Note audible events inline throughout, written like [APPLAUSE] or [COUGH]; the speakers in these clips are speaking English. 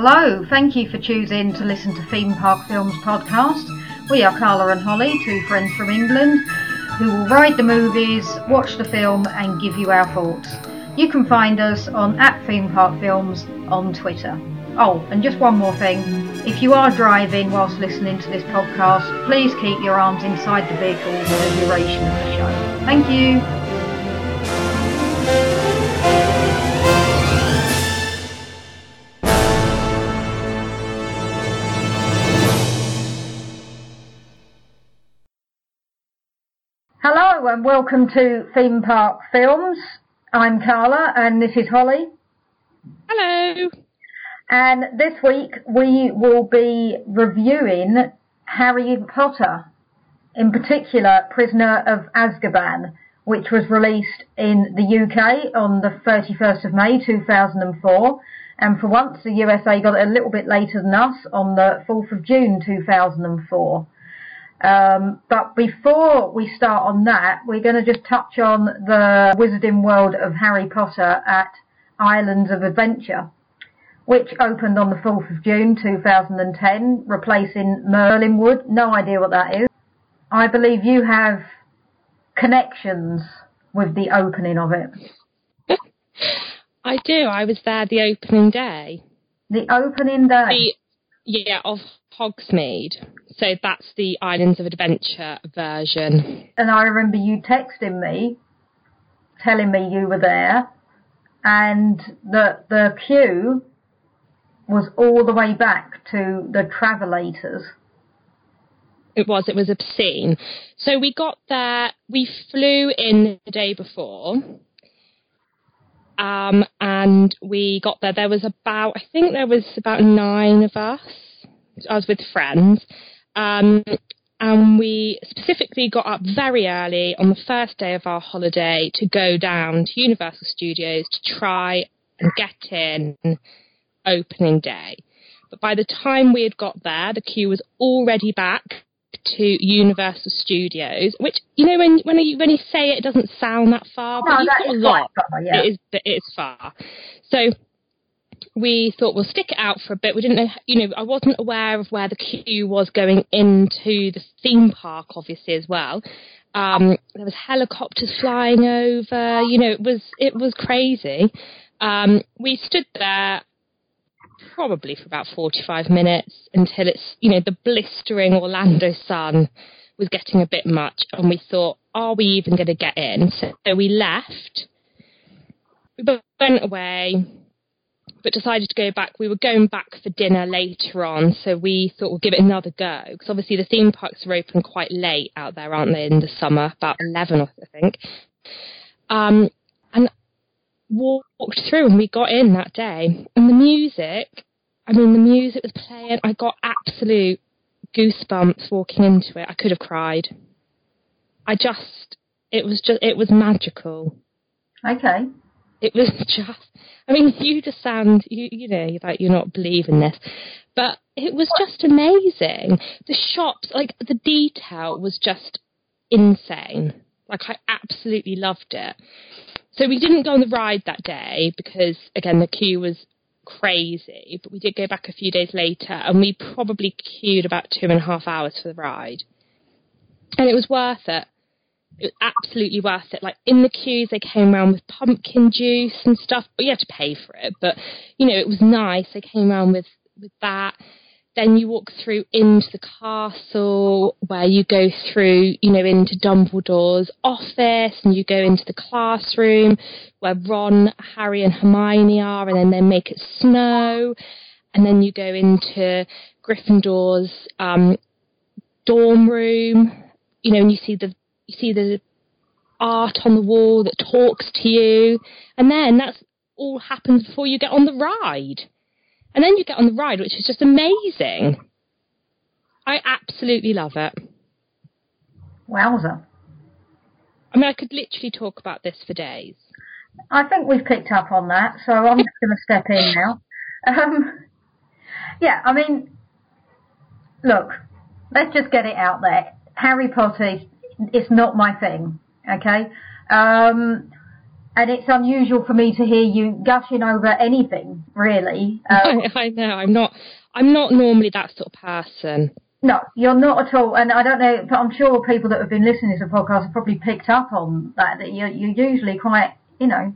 Hello, thank you for choosing to listen to Theme Park Films podcast. We are Carla and Holly, two friends from England, who will ride the movies, watch the film, and give you our thoughts. You can find us on at Theme Park Films on Twitter. Oh, and just one more thing. If you are driving whilst listening to this podcast, please keep your arms inside the vehicle for the duration of the show. Thank you. Hello and welcome to Theme Park Films. I'm Carla and this is Holly. Hello. And this week we will be reviewing Harry Potter, in particular Prisoner of Azkaban, which was released in the UK on the 31st of May 2004. And for once, the USA got it a little bit later than us on the 4th of June 2004. Um, but before we start on that, we're going to just touch on the Wizarding World of Harry Potter at Islands of Adventure, which opened on the 4th of June 2010, replacing Merlinwood. No idea what that is. I believe you have connections with the opening of it. I do. I was there the opening day. The opening day? The, yeah, of Hogsmeade. So that's the Islands of Adventure version. And I remember you texting me, telling me you were there, and that the queue was all the way back to the Travelators. It was, it was obscene. So we got there, we flew in the day before. Um, and we got there. There was about, I think there was about nine of us. I was with friends. Um, and we specifically got up very early on the first day of our holiday to go down to Universal Studios to try and get in opening day. But by the time we had got there, the queue was already back to Universal Studios, which you know when when you when you say it, it doesn't sound that far, no, but you've got a lot. Far, yeah. It is it is far. So we thought we'll stick it out for a bit. We didn't know, you know, I wasn't aware of where the queue was going into the theme park, obviously as well. Um, there was helicopters flying over. You know, it was it was crazy. Um, we stood there probably for about 45 minutes until it's, you know, the blistering Orlando sun was getting a bit much, and we thought, are we even going to get in? So, so we left. We went away but decided to go back. We were going back for dinner later on, so we thought we'll give it another go. Because obviously the theme parks are open quite late out there, aren't they, in the summer, about 11, I think. Um, and walked through and we got in that day. And the music, I mean, the music was playing. I got absolute goosebumps walking into it. I could have cried. I just, it was just, it was magical. Okay. It was just, I mean, you just sound, you, you know, like you're not believing this, but it was just amazing. The shops, like the detail was just insane. Like I absolutely loved it. So we didn't go on the ride that day because, again, the queue was crazy, but we did go back a few days later and we probably queued about two and a half hours for the ride. And it was worth it it was absolutely worth it. Like in the queues, they came around with pumpkin juice and stuff, but you had to pay for it. But you know, it was nice. They came around with with that. Then you walk through into the castle where you go through, you know, into Dumbledore's office and you go into the classroom where Ron, Harry, and Hermione are, and then they make it snow. And then you go into Gryffindor's um, dorm room, you know, and you see the you see the art on the wall that talks to you, and then that's all happens before you get on the ride. And then you get on the ride, which is just amazing. I absolutely love it. Wowza. I mean, I could literally talk about this for days. I think we've picked up on that, so I'm just going to step in now. Um, yeah, I mean, look, let's just get it out there. Harry Potter it's not my thing. Okay. Um, and it's unusual for me to hear you gushing over anything, really. [LAUGHS] Um, I, I know. I'm not. I'm not normally that sort of person. no, you're not at all. And I don't know, but I'm sure people that have been listening to the podcast have probably picked up on that. That you're, you're usually quite, you know,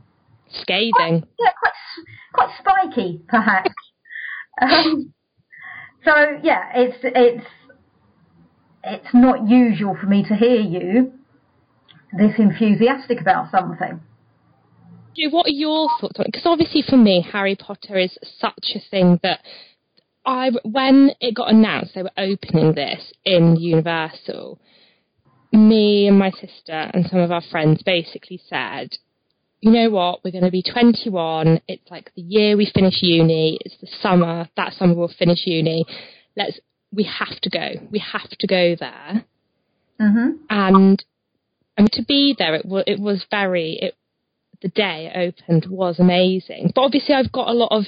Scathing. yeah, quite quite spiky, perhaps. [LAUGHS] um, so yeah, it's it's it's not usual for me to hear you this enthusiastic about something. What are your thoughts on it? Because obviously, for me, Harry Potter is such a thing that I, when it got announced they were opening this in Universal, me and my sister and some of our friends basically said, you know what, we're going to be 21. It's like the year we finish uni. It's the summer. That summer we'll finish uni. Let's. We have to go. We have to go there. hmm And and to be there, it was it was very. It, the day it opened was amazing. But obviously, I've got a lot of,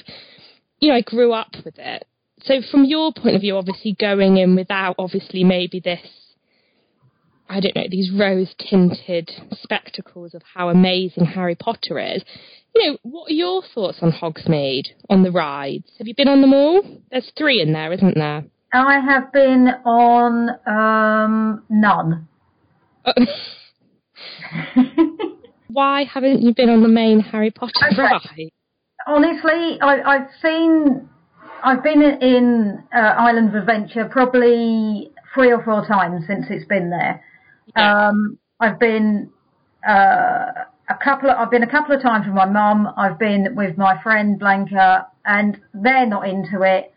you know, I grew up with it. So from your point of view, obviously going in without obviously maybe this, I don't know, these rose tinted spectacles of how amazing Harry Potter is. You know, what are your thoughts on Hogsmeade, on the rides? Have you been on them all? There's three in there, isn't there? I have been on um, none. [LAUGHS] Why haven't you been on the main Harry Potter Okay. ride? Honestly, I, I've seen, I've been in uh, Island of Adventure probably three or four times since it's been there. Yeah. Um, I've been uh, a couple. Of, I've been a couple of times with my mum. I've been with my friend Blanca, and they're not into it.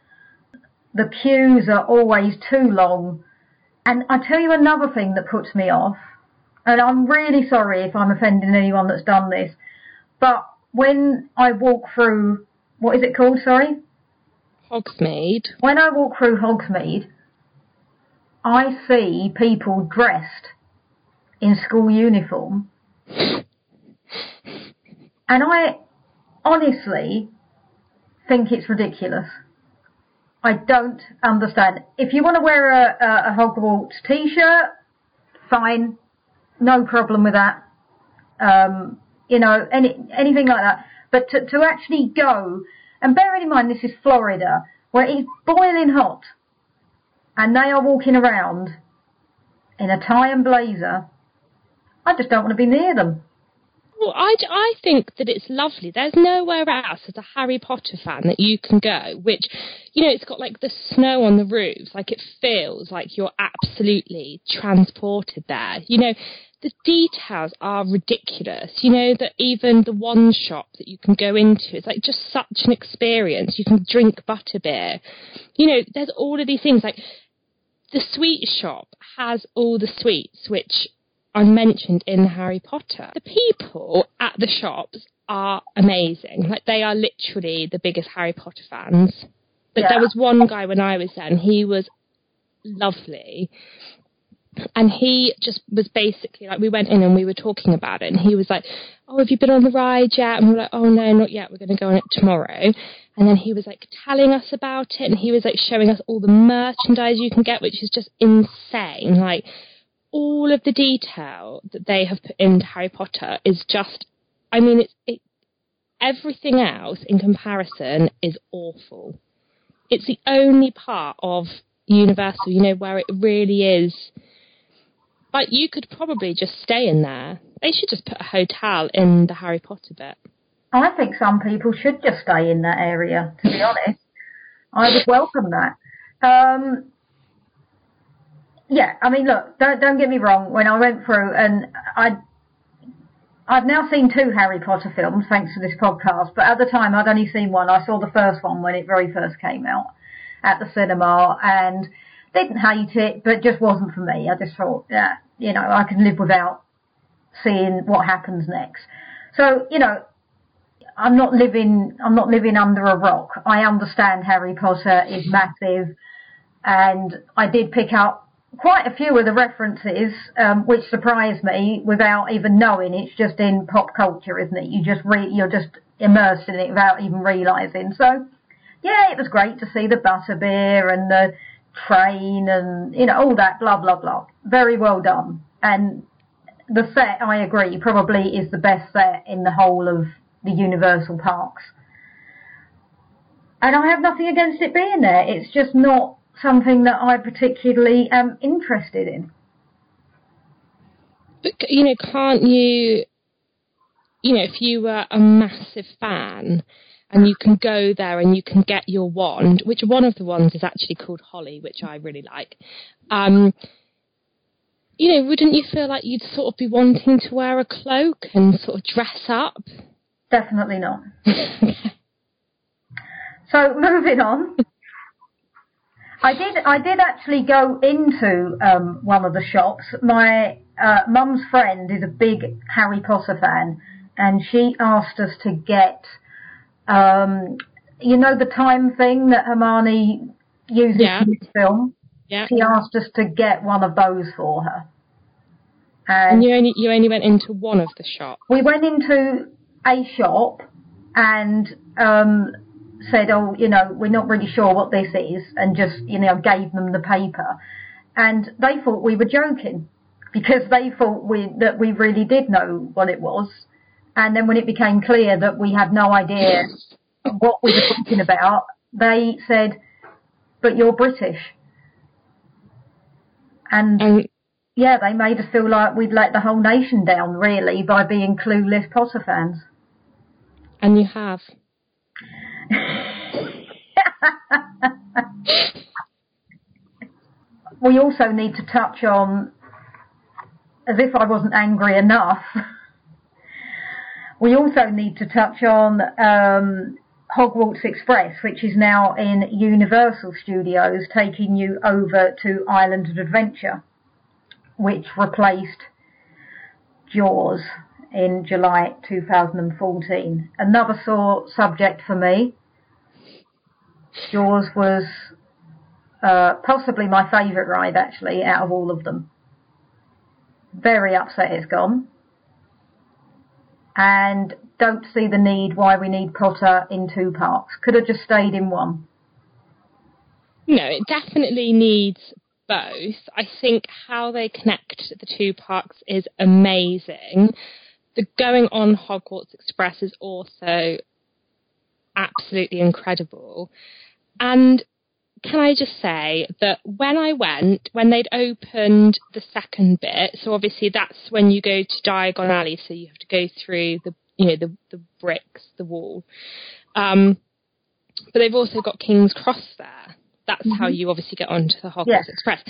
The queues are always too long. And I tell you another thing that puts me off, and I'm really sorry if I'm offending anyone that's done this, but when I walk through, what is it called? Sorry, Hogsmeade. when I walk through Hogsmeade, I see people dressed in school uniform. And I honestly think it's ridiculous. I don't understand. If you want to wear a, a, a Hogwarts t-shirt, fine, no problem with that. Um, you know, any, anything like that. But to, to actually go, and bearing in mind this is Florida, where it's boiling hot, and they are walking around in a tie and blazer, I just don't want to be near them. Well, I, I think that it's lovely. There's nowhere else as a Harry Potter fan that you can go, which, you know, it's got like the snow on the roofs. Like it feels like you're absolutely transported there. You know, the details are ridiculous. You know, that even the one shop that you can go into, it's like just such an experience. You can drink butterbeer. You know, there's all of these things like the sweet shop has all the sweets, which are mentioned in Harry Potter. The people at the shops are amazing. Like they are literally the biggest Harry Potter fans. But Yeah. there was one guy when I was there, and he was lovely. And he just was basically like, we went in and we were talking about it, and he was like, Oh, have you been on the ride yet? And we are like, Oh, no, not yet. We're going to go on it tomorrow. And then he was like telling us about it, and he was like showing us all the merchandise you can get, which is just insane. Like, all of the detail that they have put into Harry Potter is just, I mean, it's it, everything else in comparison is awful. It's the only part of Universal, you know, where it really is. Like you could probably just stay in there. They should just put a hotel in the Harry Potter bit. I think some people should just stay in that area, to be honest. I would welcome that. Um, yeah, I mean, look, don't don't get me wrong. When I went through, and I, I've now seen two Harry Potter films thanks to this podcast. But at the time, I'd only seen one. I saw the first one when it very first came out at the cinema, and didn't hate it, but just wasn't for me. I just thought, yeah, you know, I can live without seeing what happens next. So, you know, I'm not living I'm not living under a rock. I understand Harry Potter is massive and I did pick up quite a few of the references, um, which surprised me without even knowing. It's just in pop culture, isn't it? You just re- you're just immersed in it without even realizing. So, yeah, it was great to see the butterbeer and the train and you know all that blah blah blah. Very well done. And the set, I agree, probably is the best set in the whole of the Universal parks. And I have nothing against it being there. It's just not something that I particularly am interested in. But you know, can't you? You know, if you were a massive fan and you can go there and you can get your wand, which one of the ones is actually called Holly, which I really like. Um, you know, wouldn't you feel like you'd sort of be wanting to wear a cloak and sort of dress up? Definitely not. [LAUGHS] so [LAUGHS] moving on. I did. I did actually go into um, one of the shops. My uh, mum's friend is a big Harry Potter fan, and she asked us to get, um, you know, the time thing that Hermione uses Yeah. in this film. Yeah. She asked us to get one of those for her, And and you only you only went into one of the shops. we went into a shop and um, said, "Oh, you know, we're not really sure what this is," and just you know gave them the paper, and they thought we were joking because they thought we that we really did know what it was, and then when it became clear that we had no idea what we were talking about, they said, "But you're British." And And yeah, they made us feel like we'd let the whole nation down, really, by being clueless Potter fans. and you have. [LAUGHS] we also need to touch on, as if I wasn't angry enough, we also need to touch on um, Hogwarts Express, which is now in Universal Studios, taking you over to Island of Adventure, which replaced Jaws in July 2014. Another sore subject for me. Jaws was uh, possibly my favourite ride actually out of all of them. Very upset it's gone. And don't see the need why we need Potter in two parks. Could have just stayed in one. No, it definitely needs both. I think how they connect the two parks is amazing. The going on Hogwarts Express is also absolutely incredible. And can I just say that when I went, when they'd opened the second bit, so obviously that's when you go to Diagon Alley, so you have to go through the you know the the bricks, the wall. Um, but they've also got King's Cross there. That's how you obviously get onto the Hogwarts Yes. Express.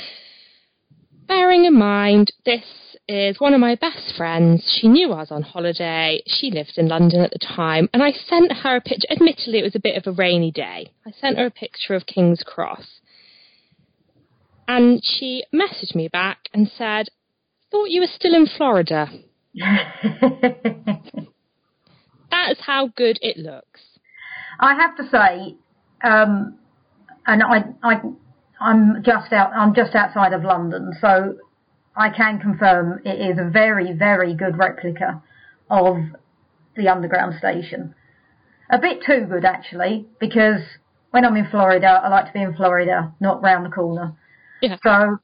Bearing in mind, this is one of my best friends. She knew I was on holiday. She lived in London at the time, and I sent her a picture. Admittedly, it was a bit of a rainy day. I sent her a picture of King's Cross, and she messaged me back and said, "Thought you were still in Florida." [LAUGHS] That's how good it looks. I have to say, um, and I, I, I'm just out, I'm just outside of London, so I can confirm it is a very, very good replica of the underground station. A bit too good actually, because when I'm in Florida, I like to be in Florida, not round the corner. Yeah. So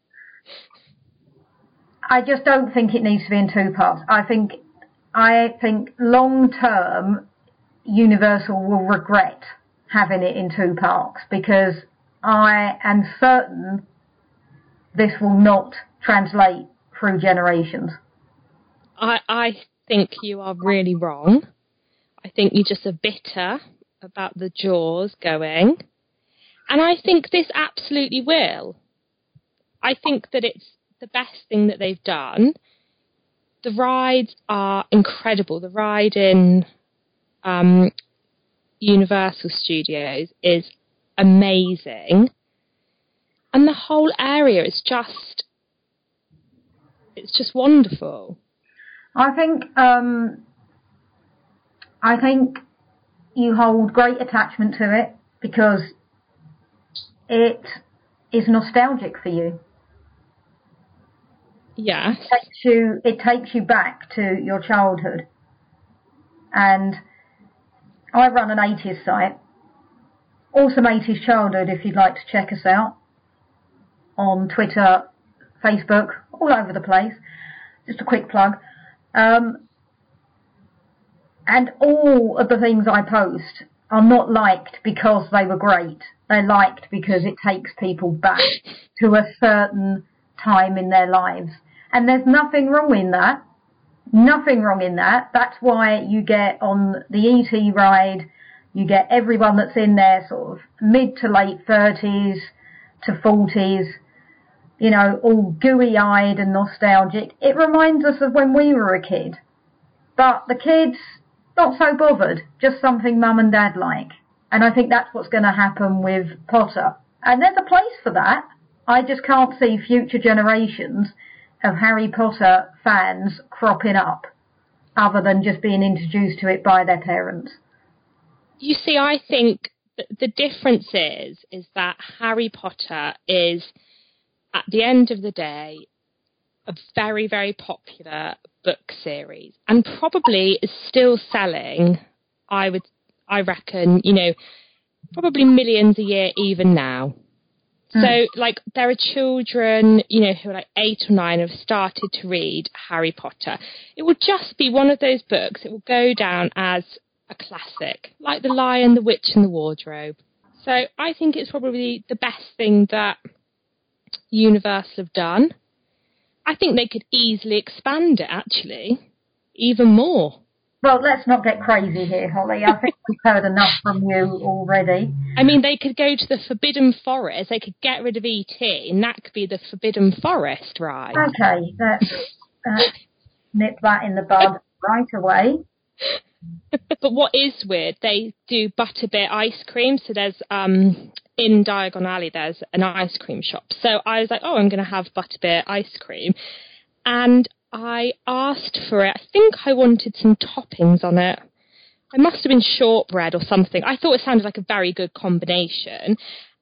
I just don't think it needs to be in two parts. I think, I think long term, Universal will regret having it in two parks because I am certain this will not translate through generations. I, I think you are really wrong. I think you're just are bitter about the jaws going. And I think this absolutely will. I think that it's the best thing that they've done. The rides are incredible. The ride in um, Universal Studios is amazing. And the whole area is just it's just wonderful. I think um, I think you hold great attachment to it because it is nostalgic for you. Yes. It takes you it takes you back to your childhood. And I run an 80s site. Awesome 80s childhood if you'd like to check us out on Twitter, Facebook, all over the place. just a quick plug. Um, and all of the things I post are not liked because they were great. They're liked because it takes people back to a certain time in their lives. And there's nothing wrong in that. Nothing wrong in that. That's why you get on the ET ride, you get everyone that's in their sort of mid to late 30s to 40s, you know, all gooey eyed and nostalgic. It reminds us of when we were a kid. But the kids, not so bothered, just something mum and dad like. And I think that's what's going to happen with Potter. And there's a place for that. I just can't see future generations of Harry Potter fans cropping up other than just being introduced to it by their parents. You see, I think the difference is is that Harry Potter is at the end of the day a very very popular book series and probably is still selling I would I reckon you know probably millions a year even now so, hmm. like, there are children, you know, who are like eight or nine have started to read Harry Potter. It will just be one of those books. It will go down as a classic, like The Lion, the Witch, and the Wardrobe. So, I think it's probably the best thing that Universal have done. I think they could easily expand it, actually, even more. Well, let's not get crazy here, Holly. I think we've heard enough from you already. I mean, they could go to the Forbidden Forest. They could get rid of ET, and that could be the Forbidden Forest ride. Okay, let's uh, nip that in the bud right away. [LAUGHS] [LAUGHS] but what is weird, they do butterbeer ice cream. So there's um in Diagon Alley, there's an ice cream shop. So I was like, oh, I'm going to have butterbeer ice cream, and I asked for it. I think I wanted some toppings on it. I must have been shortbread or something. I thought it sounded like a very good combination.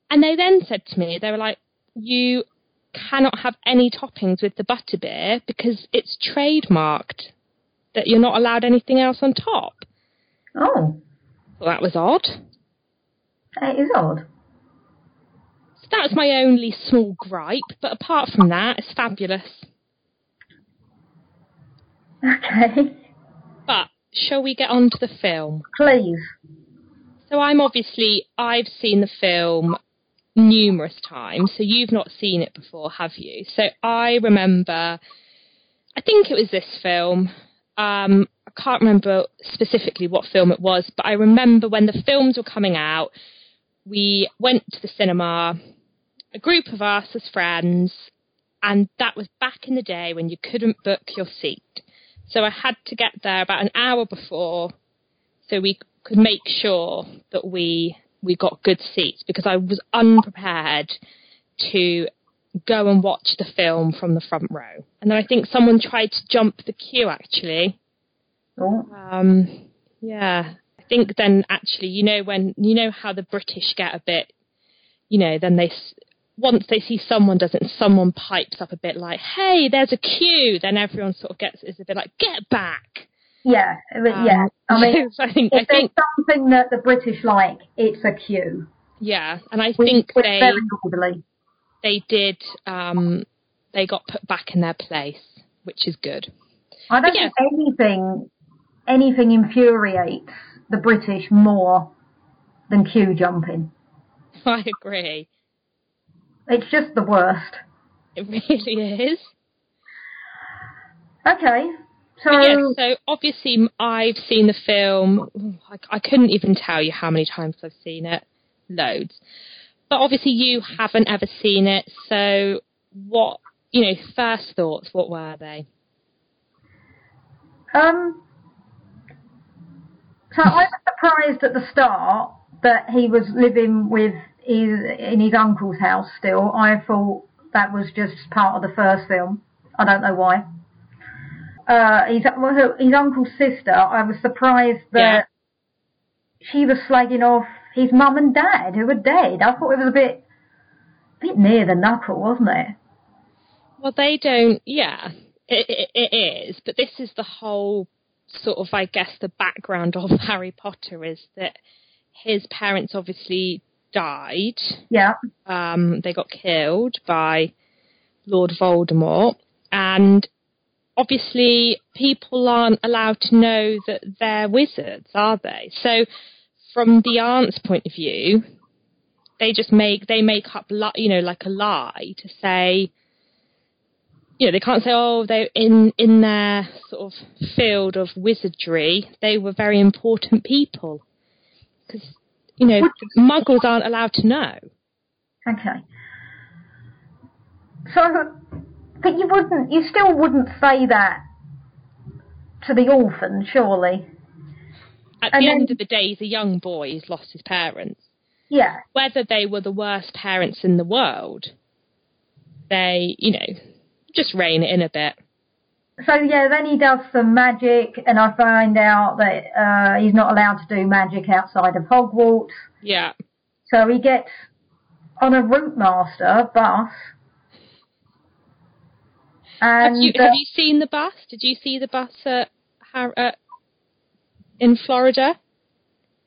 And they then said to me, they were like, you cannot have any toppings with the butterbeer because it's trademarked that you're not allowed anything else on top. Oh. Well, that was odd. It is odd. So that's my only small gripe, but apart from that, it's fabulous. Okay. But shall we get on to the film? Please. So I'm obviously I've seen the film numerous times, so you've not seen it before, have you? So I remember I think it was this film. Um, I can't remember specifically what film it was, but I remember when the films were coming out, we went to the cinema, a group of us as friends, and that was back in the day when you couldn't book your seat. So I had to get there about an hour before so we could make sure that we we got good seats because I was unprepared to go and watch the film from the front row. And then I think someone tried to jump the queue actually. Oh. Um, yeah. I think then actually, you know, when you know how the British get a bit, you know, then they once they see someone does it and someone pipes up a bit like, hey, there's a queue, then everyone sort of gets is a bit like, get back. Yeah, um, yeah. I mean, [LAUGHS] I think, if I think something that the British like, it's a queue. Yeah, and I think they they did. Um, they got put back in their place, which is good. I don't yeah. think anything anything infuriates the British more than queue jumping. [LAUGHS] I agree. It's just the worst. It really is. Okay. So, yeah, so obviously I've seen the film. I, I couldn't even tell you how many times I've seen it. Loads. But obviously you haven't ever seen it. So what, you know, first thoughts, what were they? Um, so I was surprised at the start that he was living with he's in his uncle's house still. I thought that was just part of the first film. I don't know why. Uh, his, his uncle's sister, I was surprised that yeah. she was slagging off his mum and dad who were dead. I thought it was a bit, a bit near the knuckle, wasn't it? Well, they don't, yeah, it, it, it is, but this is the whole sort of, I guess, the background of [LAUGHS] Harry Potter is that his parents obviously died. Yeah. Um, they got killed by Lord Voldemort, and obviously people aren't allowed to know that they're wizards, are they? So from the aunt's point of view, they just make they make up li- you know like a lie to say you know they can't say oh they in in their sort of field of wizardry they were very important people because you know muggles aren't allowed to know Okay. So, but you wouldn't, you still wouldn't say that to the orphan, surely. At And the then- end of the day he's a young boy he's lost his parents Yeah. whether they were the worst parents in the world they you know just rein it in a bit So yeah, then he does some magic, and I find out that uh, he's not allowed to do magic outside of Hogwarts. yeah So he gets on a route master bus. have And you uh, you seen the bus did you see the bus at, Har- at in Florida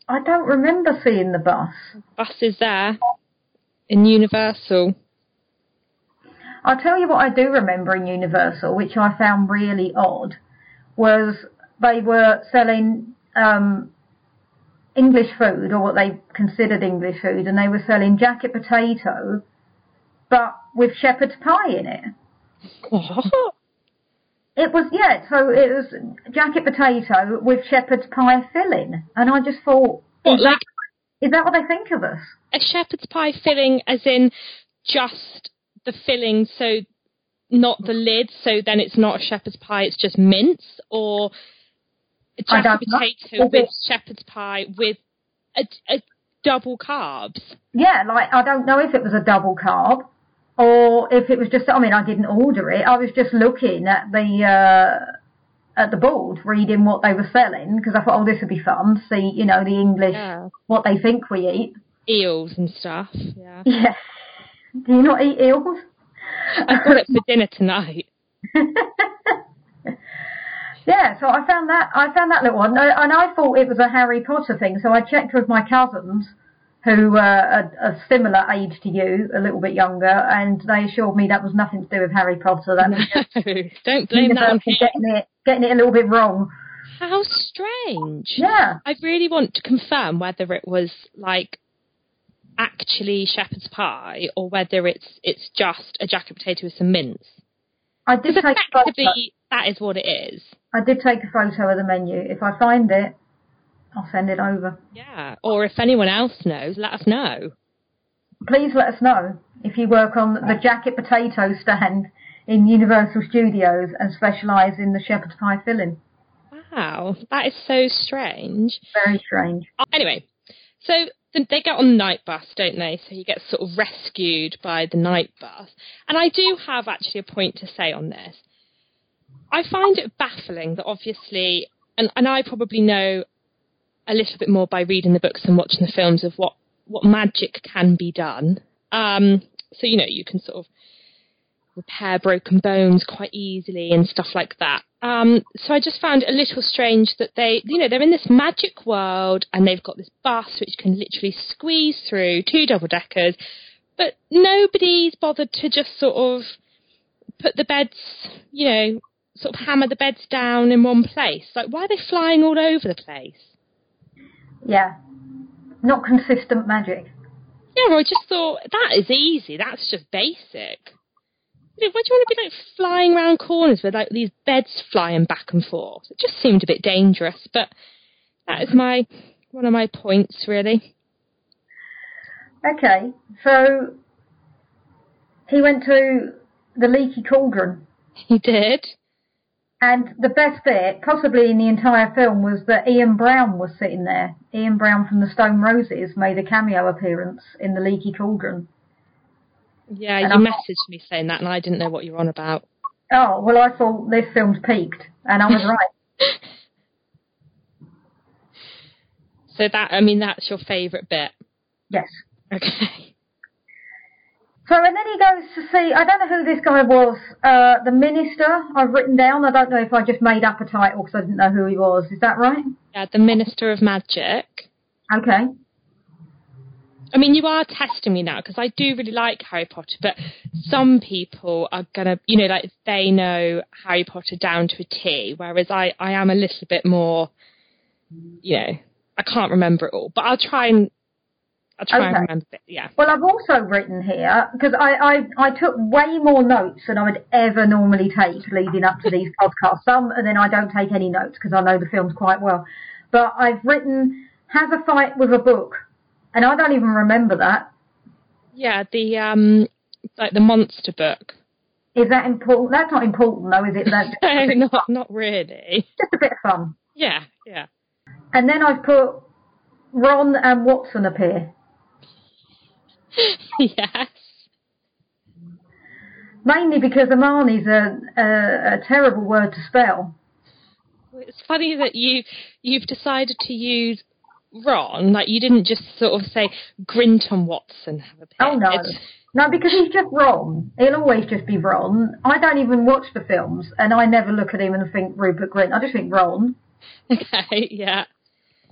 I don't remember seeing the bus. bus is there in Universal. I'll tell you what I do remember in Universal, which I found really odd, was they were selling um, English food, or what they considered English food, and they were selling jacket potato, but with shepherd's pie in it. It was, yeah, so it was jacket potato with shepherd's pie filling, and I just thought, What, is, like that, is that what they think of us? a shepherd's pie filling, as in just the filling, so not the lid, so then it's not a shepherd's pie, it's just mince, or jacket don't know. potato with shepherd's pie with a, a double carbs. Yeah, like I don't know if it was a double carb or if it was just. I mean, I didn't order it. I was just looking at the uh, at the board, reading what they were selling because I thought, oh, this would be fun. See, you know, the English Yeah. what they think we eat. Eels and stuff. Yeah. Yeah. Do you not eat eels? I've got it for dinner tonight. [LAUGHS] yeah, so I found that I found that little one, and I thought it was a Harry Potter thing. So I checked with my cousins, who uh, are a similar age to you, a little bit younger, and they assured me that was nothing to do with Harry Potter. That just No, [LAUGHS] don't blame that on him. getting it getting it a little bit wrong. How strange. Yeah, I really want to confirm whether it was like actually shepherd's pie or whether it's it's just a jacket potato with some mince. I did take a photo. effectively, that is what it is. I did take a photo of the menu. If I find it, I'll send it over. Yeah. Or if anyone else knows, let us know. Please let us know if you work on the jacket potato stand in Universal Studios and specialise in the shepherd's pie filling. Wow, that is so strange. Very strange. Anyway, so they get on the night bus, don't they? So he gets sort of rescued by the night bus. And I do have actually a point to say on this. I find it baffling that obviously, and, and I probably know a little bit more by reading the books and watching the films of what, what magic can be done. Um, so, you know, you can sort of repair broken bones quite easily and stuff like that. Um, so I just found it a little strange that they, you know, they're in this magic world and they've got this bus which can literally squeeze through two double deckers, but nobody's bothered to just sort of put the beds, you know, sort of hammer the beds down in one place. Like, why are they flying all over the place? Yeah. Not consistent magic. Yeah, well, I just thought that is easy. That's just basic. You know, why do you want to be like flying around corners with like these beds flying back and forth? It just seemed a bit dangerous. But that is my one of my points, really. Okay, so he went to the leaky cauldron. He did. And the best bit, possibly in the entire film, was that Ian Brown was sitting there. Ian Brown from the Stone Roses made a cameo appearance in the Leaky Cauldron. Yeah, And you I'm- messaged me saying that, and I didn't know what you were on about. Oh, well, I thought this film's peaked, and I was [LAUGHS] right. So that, I mean, that's your favourite bit. Yes. Okay. So, and then he goes to see, I don't know who this guy was, uh, the minister I've written down. I don't know if I just made up a title because I didn't know who he was. Is that right? Yeah, the Minister of Magic. Okay. I mean, you are testing me now because I do really like Harry Potter, but some people are gonna, you know, like they know Harry Potter down to a T, whereas I, I am a little bit more, you know, I can't remember it all, but I'll try and I'll try Okay. and remember it. Yeah. Well, I've also written here because I, I I took way more notes than I would ever normally take leading up to these podcasts. Some, and then I don't take any notes because I know the films quite well. But I've written "Have a fight with a book, and I don't even remember that. Yeah, the um, like the monster book. Is that important? That's not important though, is it? That's [LAUGHS] No, not not really. just a bit of fun. Yeah, yeah. And then I've put Ron and Watson appear. [LAUGHS] yes. Mainly because Hermione's a, a, a terrible word to spell. It's funny that you you've decided to use Ron. Like you didn't just sort of say Grint and Watson. Have a Oh no. No, because he's just Ron. He'll always just be Ron. I don't even watch the films, and I never look at him and think Rupert Grint. I just think Ron. [LAUGHS] Okay. Yeah.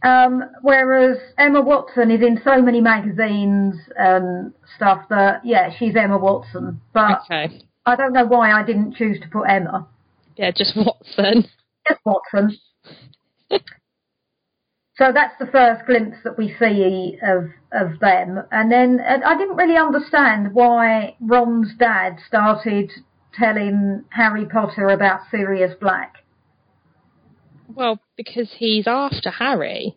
Um, whereas Emma Watson is in so many magazines and stuff that, yeah, she's Emma Watson. But Okay. I don't know why I didn't choose to put Emma. Yeah, just Watson. Just Watson. [LAUGHS] so that's the first glimpse that we see of of them, and then and I didn't really understand why Ron's dad started telling Harry Potter about Sirius Black. Well, because he's after Harry.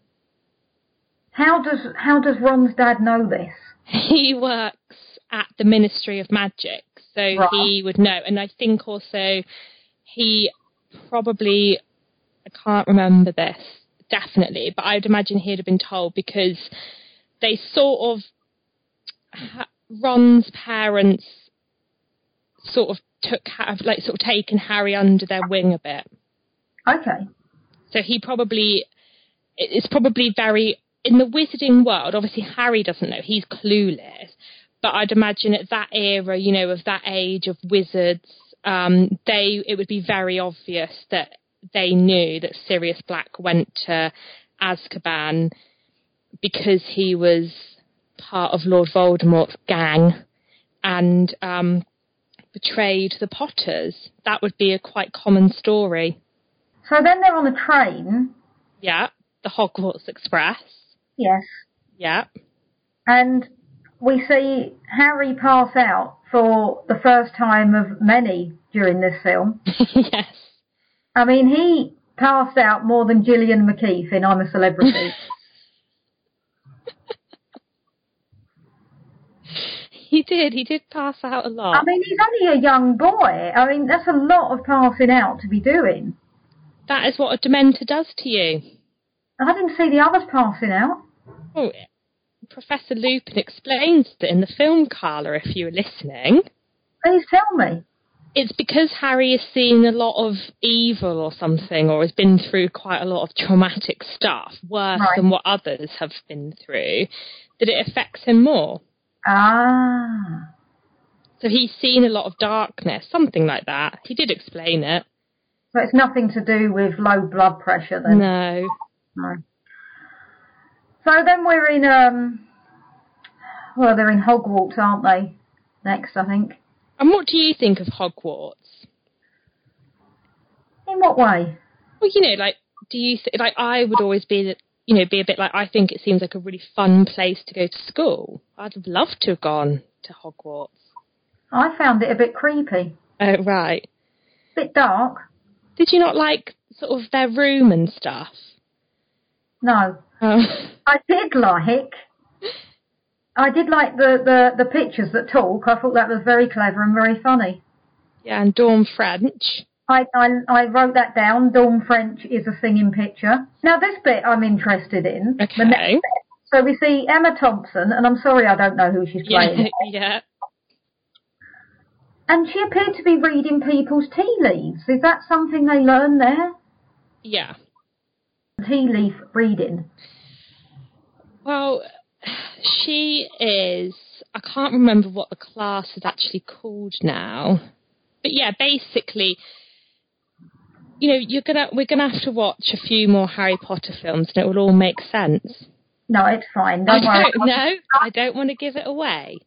How does how does Ron's dad know this? He works at the Ministry of Magic, so Right. he would know. And I think also he probably I can't remember this definitely, but I'd imagine he'd have been told because they sort of Ron's parents sort of took have like sort of taken Harry under their wing a bit. Okay, So he probably it's probably very in the wizarding world. Obviously, Harry doesn't know; he's clueless. But I'd imagine at that era, you know, of that age of wizards, um, they it would be very obvious that they knew that Sirius Black went to Azkaban because he was part of Lord Voldemort's gang and um, betrayed the Potters. That would be a quite common story. So then they're on a train. Yeah, the Hogwarts Express. Yes, Yeah. and we see Harry pass out for the first time of many during this film. [LAUGHS] yes. I mean, he passed out more than Gillian McKeith in I'm a Celebrity. [LAUGHS] He did. He did pass out a lot. I mean, he's only a young boy. I mean, that's a lot of passing out to be doing. That is what a Dementor does to you. I didn't see the others passing out. Oh, Professor Lupin explains that in the film, Carla, if you were listening, Please tell me. it's because Harry has seen a lot of evil or something, or has been through quite a lot of traumatic stuff, worse Right. than what others have been through, that it affects him more. Ah. So he's seen a lot of darkness, something like that. He did explain it. So it's nothing to do with low blood pressure then? No. No. So then we're in, um, well, they're in Hogwarts, aren't they? Next, I think. And what do you think of Hogwarts? In what way? Well, you know, like, do you th- like? I would always be, you know, be a bit like. I think it seems like a really fun place to go to school. I'd have loved to have gone to Hogwarts. I found it a bit creepy. Oh, right. bit dark. Did you not like sort of their room and stuff? No. Oh, I did like. I did like the, the, the pictures that talk. I thought that was very clever and very funny. yeah, and Dawn French. I, I, I wrote that down. Dawn French is a singing picture. Now this bit I'm interested in. Okay. So we see Emma Thompson, and I'm sorry I don't know who she's playing. [LAUGHS] yeah. And she appeared to be reading people's tea leaves. Is that something they learn there? Yeah. Tea leaf reading. Well, she is. I can't remember what the class is actually called now, but yeah, basically, you know, you're gonna we're gonna have to watch a few more Harry Potter films, and it will all make sense. No, it's fine. I Don't worry. don't know. I don't want to give it away.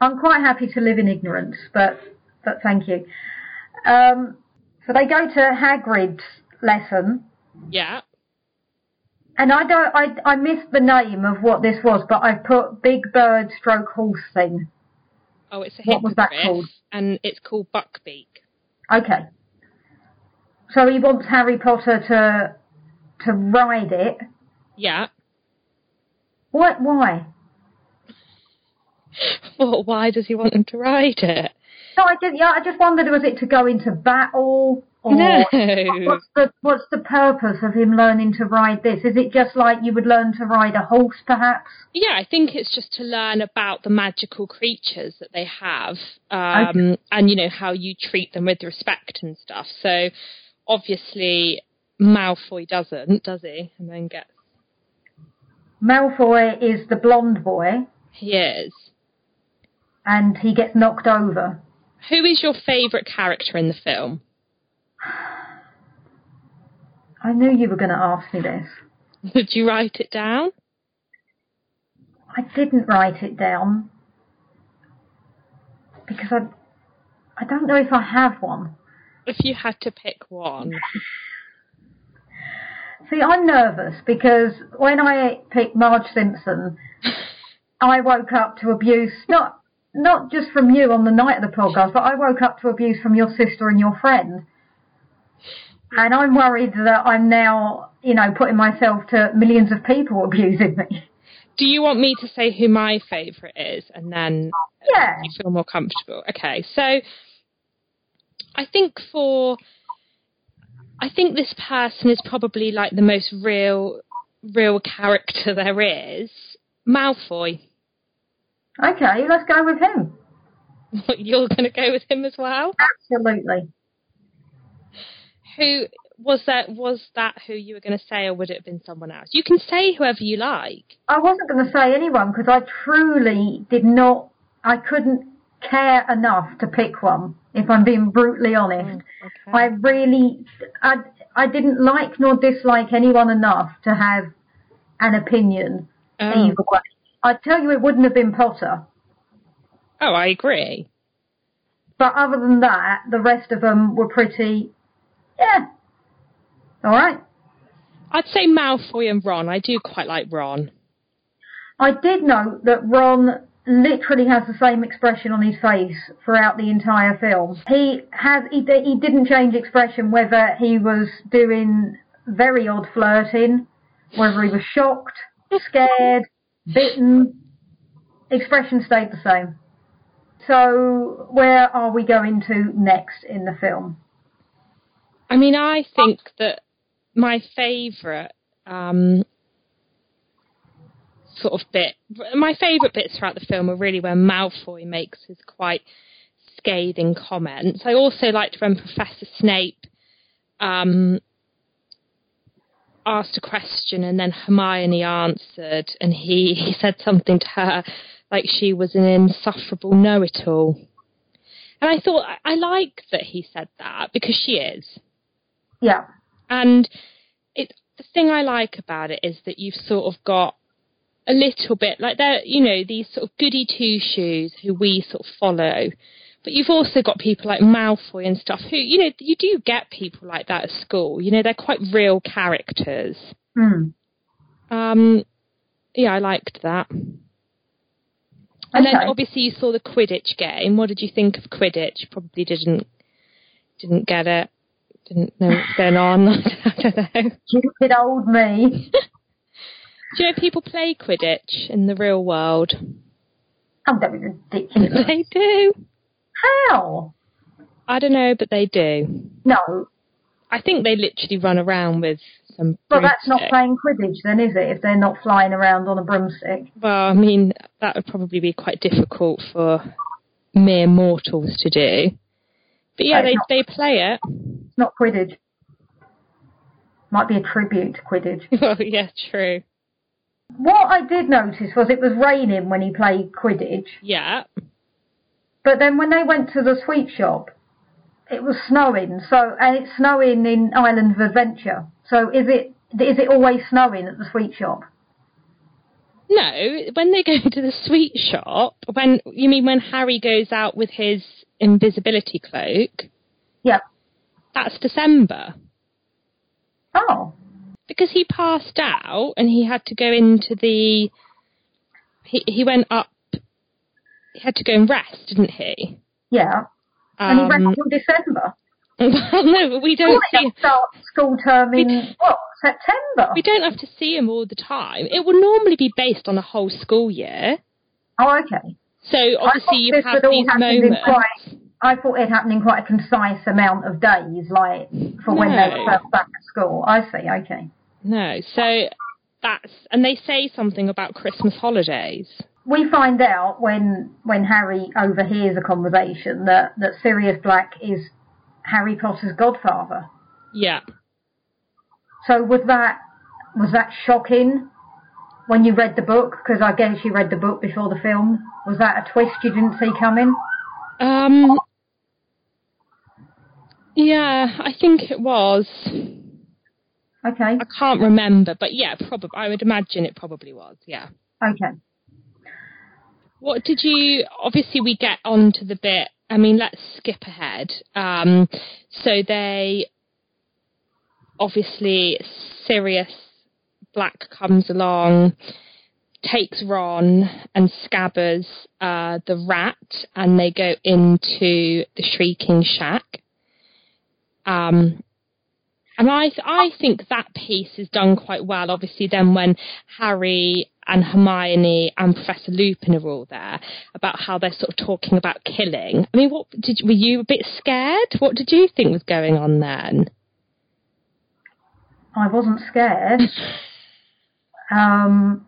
I'm quite happy to live in ignorance, but but thank you. Um, so they go to Hagrid's lesson, Yeah. and I don't. I I missed the name of what this was, but I've put Big Bird Stroke Horse thing. Oh, it's a What was that called? and it's called Buckbeak. Okay. So he wants Harry Potter to to ride it. Yeah. What? Why? [LAUGHS] Well, why does he want him to ride it? No, I just yeah, I just wondered was it to go into battle or No. what's the what's the purpose of him learning to ride this? Is it just like you would learn to ride a horse, perhaps? Yeah, I think it's just to learn about the magical creatures that they have, um, and you know how you treat them with respect and stuff. So, obviously, Malfoy doesn't, does he? And then gets Malfoy is the blonde boy, he is. and he gets knocked over. Who is your favourite character in the film? I knew you were going to ask me this. Did you write it down? I didn't write it down because I I don't know if I have one. If you had to pick one, [LAUGHS] See, I'm nervous because when I picked Marge Simpson, [LAUGHS] I woke up to abuse not not just from you on the night of the podcast, but I woke up to abuse from your sister and your friend. And I'm worried that I'm now, you know, putting myself to millions of people abusing me. do you want me to say who my favourite is, and then uh, Yeah. you feel more comfortable. Okay, so I think for I think this person is probably like the most real real character [LAUGHS] there is. Malfoy. Okay, let's go with him. [LAUGHS] You're going to go with him as well. Absolutely. Who was that? Was that who you were going to say, or would it have been someone else? You can say whoever you like. I wasn't going to say anyone because I truly did not, I couldn't care enough to pick one, if I'm being brutally honest. Mm, I really, I, I didn't like nor dislike anyone enough to have an opinion Oh. either way. I tell you, it wouldn't have been Potter. oh, I agree. But other than that, the rest of them were pretty, yeah. All right. I'd say Malfoy and Ron. I do quite like Ron. I did note that Ron literally has the same expression on his face throughout the entire film. He has he, he didn't change expression whether he was doing very odd flirting, whether he was shocked, scared, bitten. Expression stayed the same. So where are we going to next in the film? I mean, I think that my favourite um, sort of bit, my favourite bits throughout the film are really where Malfoy makes his quite scathing comments. I also liked when Professor Snape um, asked a question and then Hermione answered, and he, he said something to her like she was an insufferable know-it-all. And I thought I, I like that he said that because she is. Yeah. And it the thing I like about it is that you've sort of got a little bit like they're you know these sort of goody two shoes who we sort of follow, but you've also got people like Malfoy and stuff who you know you do get people like that at school. You know they're quite real characters. Hmm. Um, yeah, I liked that. And then obviously you saw the Quidditch game. What did you think of Quidditch? Probably didn't didn't get it. Didn't know what's going on. [LAUGHS] I don't know. Stupid old me. Do you know people play Quidditch in the real world? Oh, that was ridiculous. [LAUGHS] They do. How? I don't know, but they do. No, I think they literally run around with some. Well, that's not playing Quidditch then, is it? If they're not flying around on a broomstick. Well, I mean, that would probably be quite difficult for mere mortals to do. But yeah, they not. they play it. It's not Quidditch. Might be a tribute to Quidditch. [LAUGHS] well, yeah, true. What I did notice was it was raining when he played Quidditch, Yeah. But then when they went to the sweet shop, it was snowing. So and it's snowing in Island of Adventure. So is it is it always snowing at the sweet shop? No, when they go [LAUGHS] to the sweet shop, when you mean when Harry goes out with his invisibility cloak? Yeah. That's December. Oh. Because he passed out and he had to go into the. He he went up. He had to go and rest, didn't he? Yeah. and he went until um, December. well, [LAUGHS] no, but we don't see. start school term in what September? We don't have to see him all the time. It would normally be based on a whole school year. Oh, okay. So obviously you have these moments. quite- I thought it happened in quite a concise amount of days, like for when they No. were first back at school. I see. Okay. No, so that's and they say something about Christmas holidays. We find out when when Harry overhears a conversation that that Sirius Black is Harry Potter's godfather. Yeah. So was that was that shocking when you read the book? Because I guess you read the book before the film. Was that a twist you didn't see coming? Um. Yeah, I think it was. Okay. I can't remember, but yeah, probably. I would imagine it probably was. Yeah. Okay. What did you? Obviously, we get on to the bit. I mean, let's skip ahead. Um, so they obviously Sirius Black comes along, takes Ron and Scabbers uh, the rat, and they go into the Shrieking Shack. Um, and I, I think that piece is done quite well. Obviously, then when Harry and Hermione and Professor Lupin are all there, about how they're sort of talking about killing. I mean, what did were you a bit scared? What did you think was going on then? I wasn't scared. [LAUGHS] Um,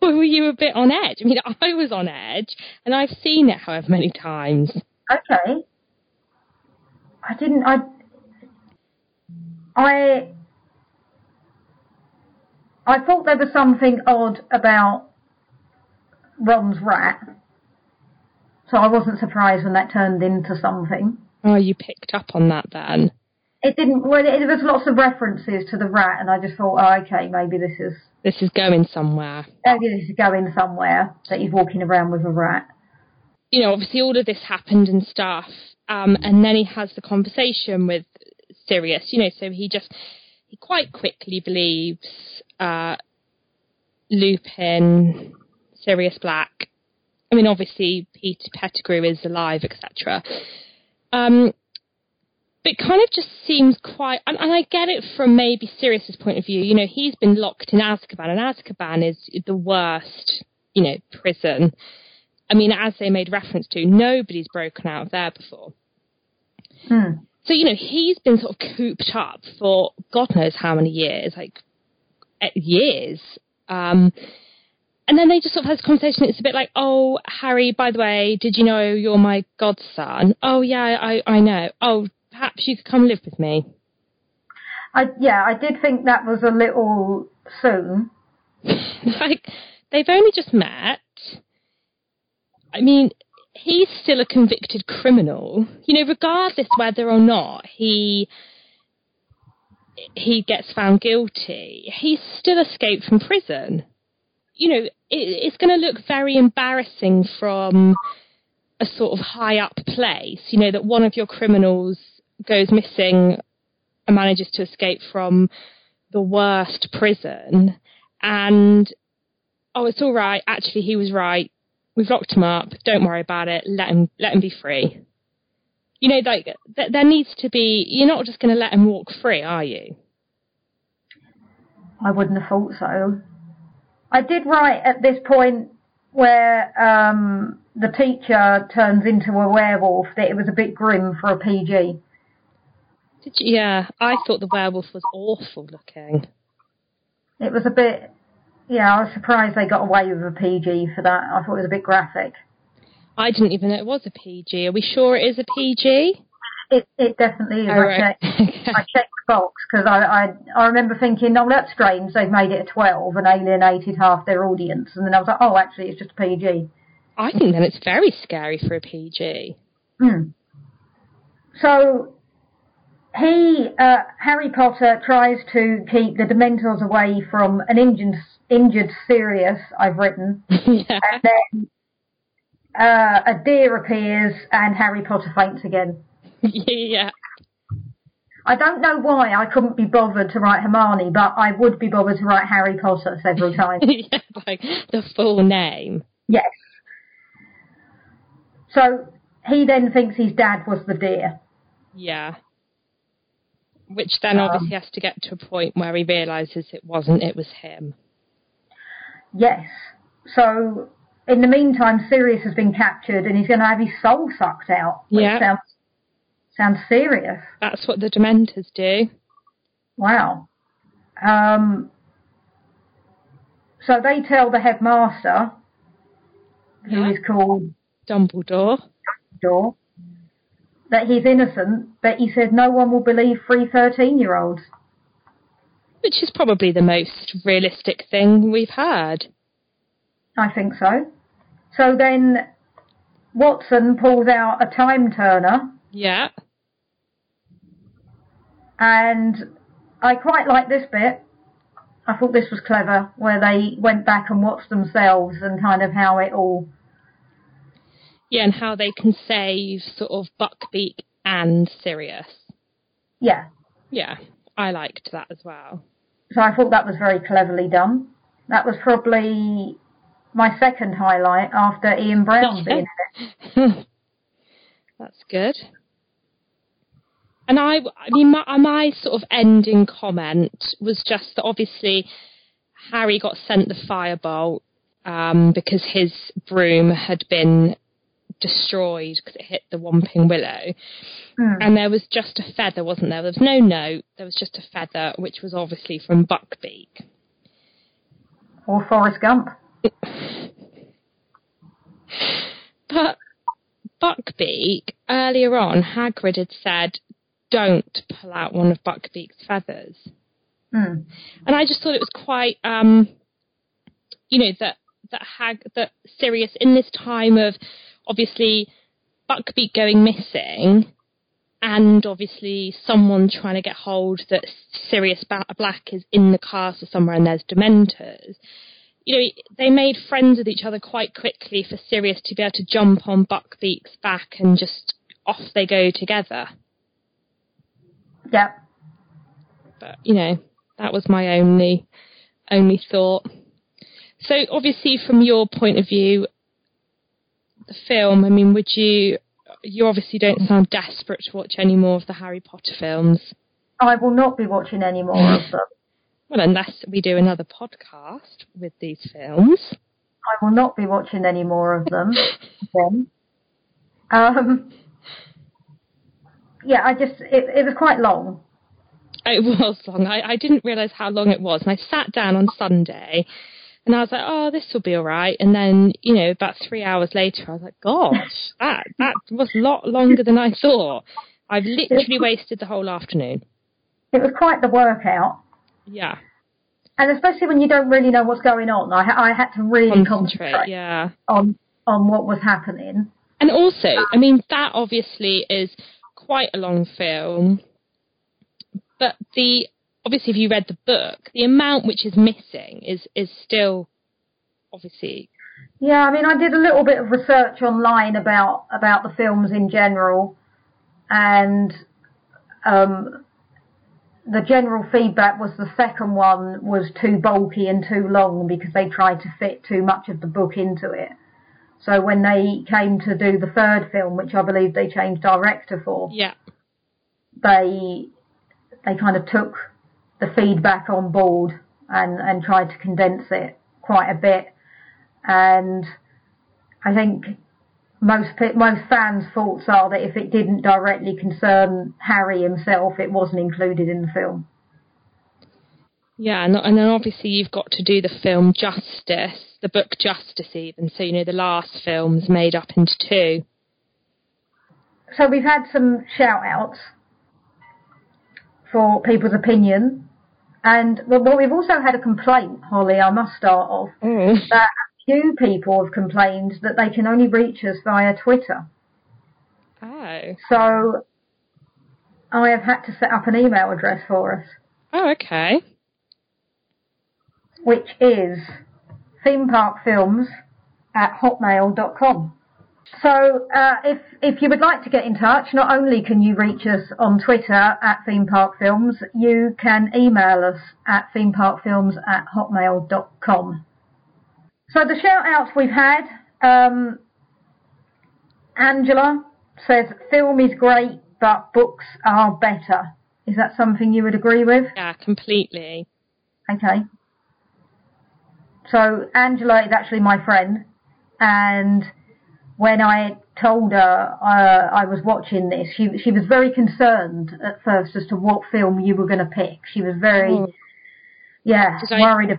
Or [LAUGHS] were you a bit on edge? I mean, I was on edge, and I've seen it however many times. okay. I didn't. I. I. I thought there was something odd about Ron's rat, so I wasn't surprised when that turned into something. Oh, you picked up on that then. It didn't. Well, it, there was lots of references to the rat, and I just thought, oh, okay, maybe this is This is going somewhere. maybe this is going somewhere that he's walking around with a rat. you know, obviously all of this happened and stuff. Um, and then he has the conversation with Sirius, you know, so he just, he quite quickly believes, uh, Lupin, Sirius Black. I mean, obviously Peter Pettigrew is alive, etc. Um, but it kind of just seems quite, and, and I get it from maybe Sirius's point of view. You know, he's been locked in Azkaban, and Azkaban is the worst, you know, prison. I mean, as they made reference to, nobody's broken out of there before. Hmm. So, you know, he's been sort of cooped up for God knows how many years, like years. Um, and then they just sort of has a conversation. It's a bit like, oh, Harry, by the way, did you know you're my godson? Oh, yeah, I, I know. Oh, perhaps you could come live with me. I yeah, I did think that was a little soon. [LAUGHS] like, they've only just met. I mean, he's still a convicted criminal. You know, regardless whether or not he he gets found guilty, he's still escaped from prison. You know, it, it's going to look very embarrassing from a sort of high up place. You know, that one of your criminals goes missing and manages to escape from the worst prison, and oh, it's all right. Actually, he was right. We've locked him up. Don't worry about it. Let him let him be free. You know, like th- there needs to be. You're not just going to let him walk free, are you? I wouldn't have thought so. I did write at this point where um, the teacher turns into a werewolf that it was a bit grim for a PG. Did you? Yeah, I thought the werewolf was awful looking. It was a bit. Yeah, I was surprised they got away with a PG for that. I thought it was a bit graphic. I didn't even know it was a PG. Are we sure it is a PG? It it definitely is. Oh, I right. checked. [LAUGHS] I checked the box because I, I I remember thinking, oh, that's strange. They've made it a 12 and alienated half their audience, and then I was like, oh, actually, it's just a PG. I think then it's very scary for a PG. Hmm. So he, uh, Harry Potter tries to keep the Dementors away from an injured, injured Sirius, I've written. [LAUGHS] yeah. And then uh, a deer appears and Harry Potter faints again. [LAUGHS] yeah. I don't know why I couldn't be bothered to write Hermione, but I would be bothered to write Harry Potter several [LAUGHS] times. yeah, like the full name. yes. So he then thinks his dad was the deer. Yeah. Which then Um, obviously has to get to a point where he realises it wasn't, it was him. Yes. So in the meantime, Sirius has been captured and he's going to have his soul sucked out. Which Yeah. Sounds, sounds serious. That's what the Dementors do. Wow. Um, so they tell the headmaster, who Yeah. is called Dumbledore. Door, that he's innocent, but he said no one will believe three 13 year olds. Which is probably the most realistic thing we've heard. I think so. So then Watson pulls out a time turner, Yeah. and I quite like this bit. I thought this was clever, where they went back and watched themselves and kind of how it all. Yeah, and how they can save sort of Buckbeak and Sirius. Yeah. Yeah, I liked that as well. So I thought that was very cleverly done. That was probably my second highlight after Ian Brown being in it. [LAUGHS] That's good. And I, I mean, my, my sort of ending comment was just that obviously Harry got sent the firebolt um, because his broom had been destroyed because it hit the Whomping Willow. Hmm. And there was just a feather, wasn't there? There was no note. There was just a feather, which was obviously from Buckbeak. Or Forrest Gump. But Buckbeak, earlier on, Hagrid had said, don't pull out one of Buckbeak's feathers. Hmm. And I just thought it was quite, um, you know, that, that Hag, that Sirius, in this time of obviously Buckbeak going missing, and obviously someone trying to get hold that Sirius Black is in the castle somewhere and there's Dementors. You know, they made friends with each other quite quickly for Sirius to be able to jump on Buckbeak's back and just off they go together. Yeah. But you know, that was my only only thought. So obviously, from your point of view, the film. I mean, would you? You obviously don't sound desperate to watch any more of the Harry Potter films. I will not be watching any more of them. Well, unless we do another podcast with these films. I will not be watching any more of them. [LAUGHS] again. Um, yeah, I just it, it was quite long. It was long. I, I didn't realise how long it was. And I sat down on Sunday and I was like, oh, this will be all right. And then, you know, about three hours later, I was like, gosh, [LAUGHS] that, that was a lot longer than I thought. I've literally wasted the whole afternoon. It was quite the workout, Yeah. and especially when you don't really know what's going on. I I had to really Concentrate. concentrate Yeah. on on what was happening. And also, I mean, that obviously is quite a long film, but the obviously, if you read the book, the amount which is missing is is still obviously Yeah, I mean, I did a little bit of research online about about the films in general, and um, the general feedback was the second one was too bulky and too long because they tried to fit too much of the book into it. So when they came to do the third film, which I believe they changed director for, yeah they they kind of took the feedback on board and and tried to condense it quite a bit. And I think most most fans' thoughts are that if it didn't directly concern Harry himself, it wasn't included in the film. Yeah, and, and then obviously you've got to do the film justice, the book justice even. So, you know, the last film's made up into two. So we've had some shout outs for people's opinion. And well, we've also had a complaint, Holly. I must start off Oh. that few people have complained that they can only reach us via Twitter. Oh. So I have had to set up an email address for us, Oh, okay. which is themeparkfilms at hotmail.com. So uh, if if you would like to get in touch, not only can you reach us on Twitter at themeparkfilms, you can email us at themeparkfilms at hotmail.com. So the shout outs we've had, um, Angela says film is great, but books are better. Is that something you would agree with? Yeah, completely. Okay. So Angela is actually my friend, and when I told her uh, I was watching this, she she was very concerned at first as to what film you were going to pick. She was very, Oh. yeah, Did I- worried about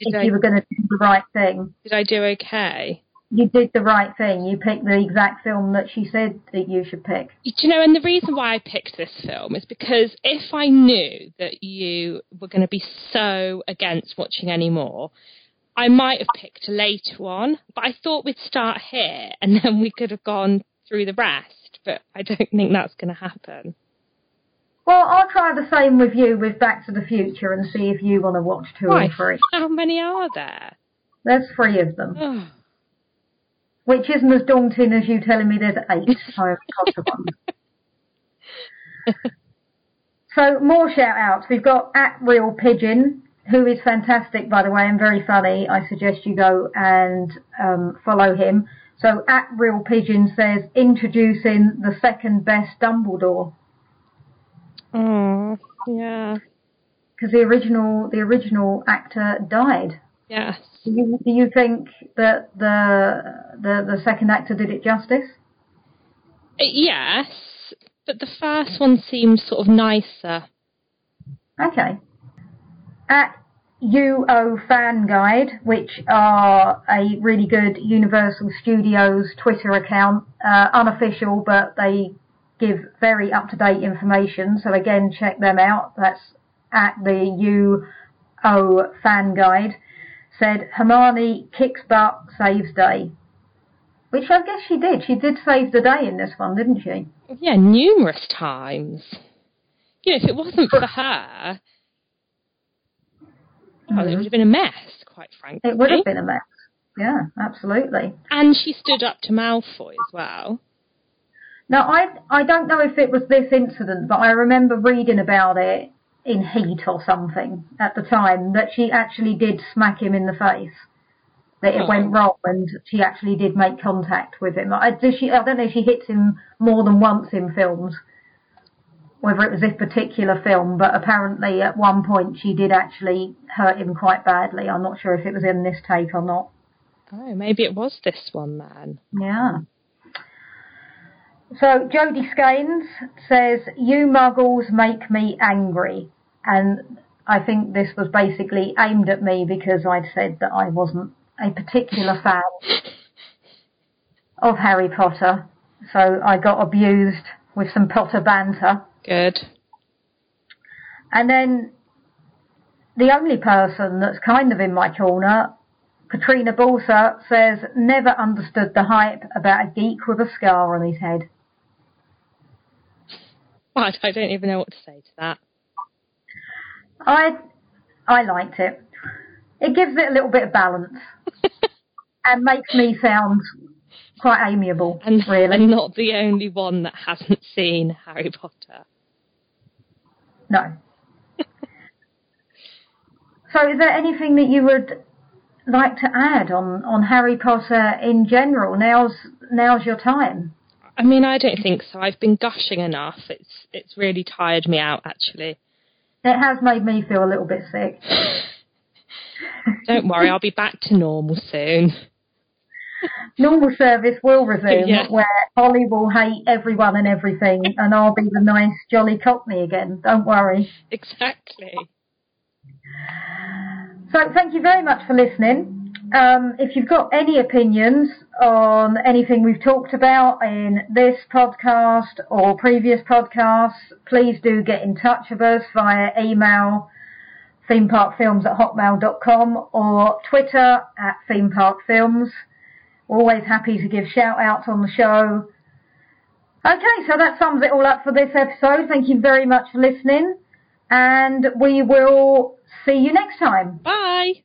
if I- you were going to do the right thing. Did I do okay? You did the right thing. You picked the exact film that she said that you should pick. Do you know, and the reason why I picked this film is because if I knew that you were going to be so against watching any more, I might have picked a later one, but I thought we'd start here and [LAUGHS] then we could have gone through the rest. But I don't think that's going to happen. Well, I'll try the same with you with Back to the Future and see if you want to watch two Why? and three. How many are there? There's three of them. Oh, Which isn't as daunting as you telling me there's eight Harry Potter ones. [LAUGHS] So more shout outs. We've got at Real Pigeon, who is fantastic by the way and very funny. I suggest you go and um, follow him. So at Real Pigeon says introducing the second best Dumbledore. Oh, yeah, Because the original the original actor died. yes. Do you, do you think that the, the the second actor did it justice? Uh, Yes, but the first one seems sort of nicer. Okay. At UO Fan Guide, which are a really good Universal Studios Twitter account, uh, unofficial, but they give very up to date information. So again, check them out. That's at the UO Fan Guide. Said Hermione kicks butt, saves day. Which I guess she did. She did save the day in this one, didn't she? Yeah, numerous times. You know, if it wasn't for her, well, it would mm-hmm. have been a mess, quite frankly. It would have been a mess. Yeah, absolutely. And she stood up to Malfoy as well. Now, I I don't know if it was this incident, but I remember reading about it in Heat or something at the time that she actually did smack him in the face. That it Oh. went wrong and she actually did make contact with him. I, she, I don't know if she hits him more than once in films, whether it was this particular film, but apparently at one point she did actually hurt him quite badly. I'm not sure if it was in this take or not. Oh, maybe it was this one then. Yeah. So Jodie Scaines says, "You muggles make me angry," and I think this was basically aimed at me because I'd said that I wasn't a particular fan of Harry Potter, so I got abused with some Potter banter. Good. And then the only person that's kind of in my corner, Katrina Balsa, says, never understood the hype about a geek with a scar on his head. [LAUGHS] Well, I don't even know what to say to that. I, I liked it. It gives it a little bit of balance [LAUGHS] and makes me sound quite amiable, And really. I'm not the only one that hasn't seen Harry Potter. No. [LAUGHS] so is there anything that you would like to add on, on Harry Potter in general? Now's, now's your time. I mean, I don't think so. I've been gushing enough. It's it's really tired me out, actually. It has made me feel a little bit sick. [LAUGHS] Don't worry, I'll be back to normal soon. Normal service will resume Yeah. where Holly will hate everyone and everything and I'll be the nice jolly cockney again. Don't worry. Exactly. So thank you very much for listening. Um, if you've got any opinions on anything we've talked about in this podcast or previous podcasts, please do get in touch with us via email themeparkfilms at hotmail.com or Twitter at themeparkfilms. Always happy to give shout outs on the show. Okay, so that sums it all up for this episode. Thank you very much for listening, and we will see you next time. Bye.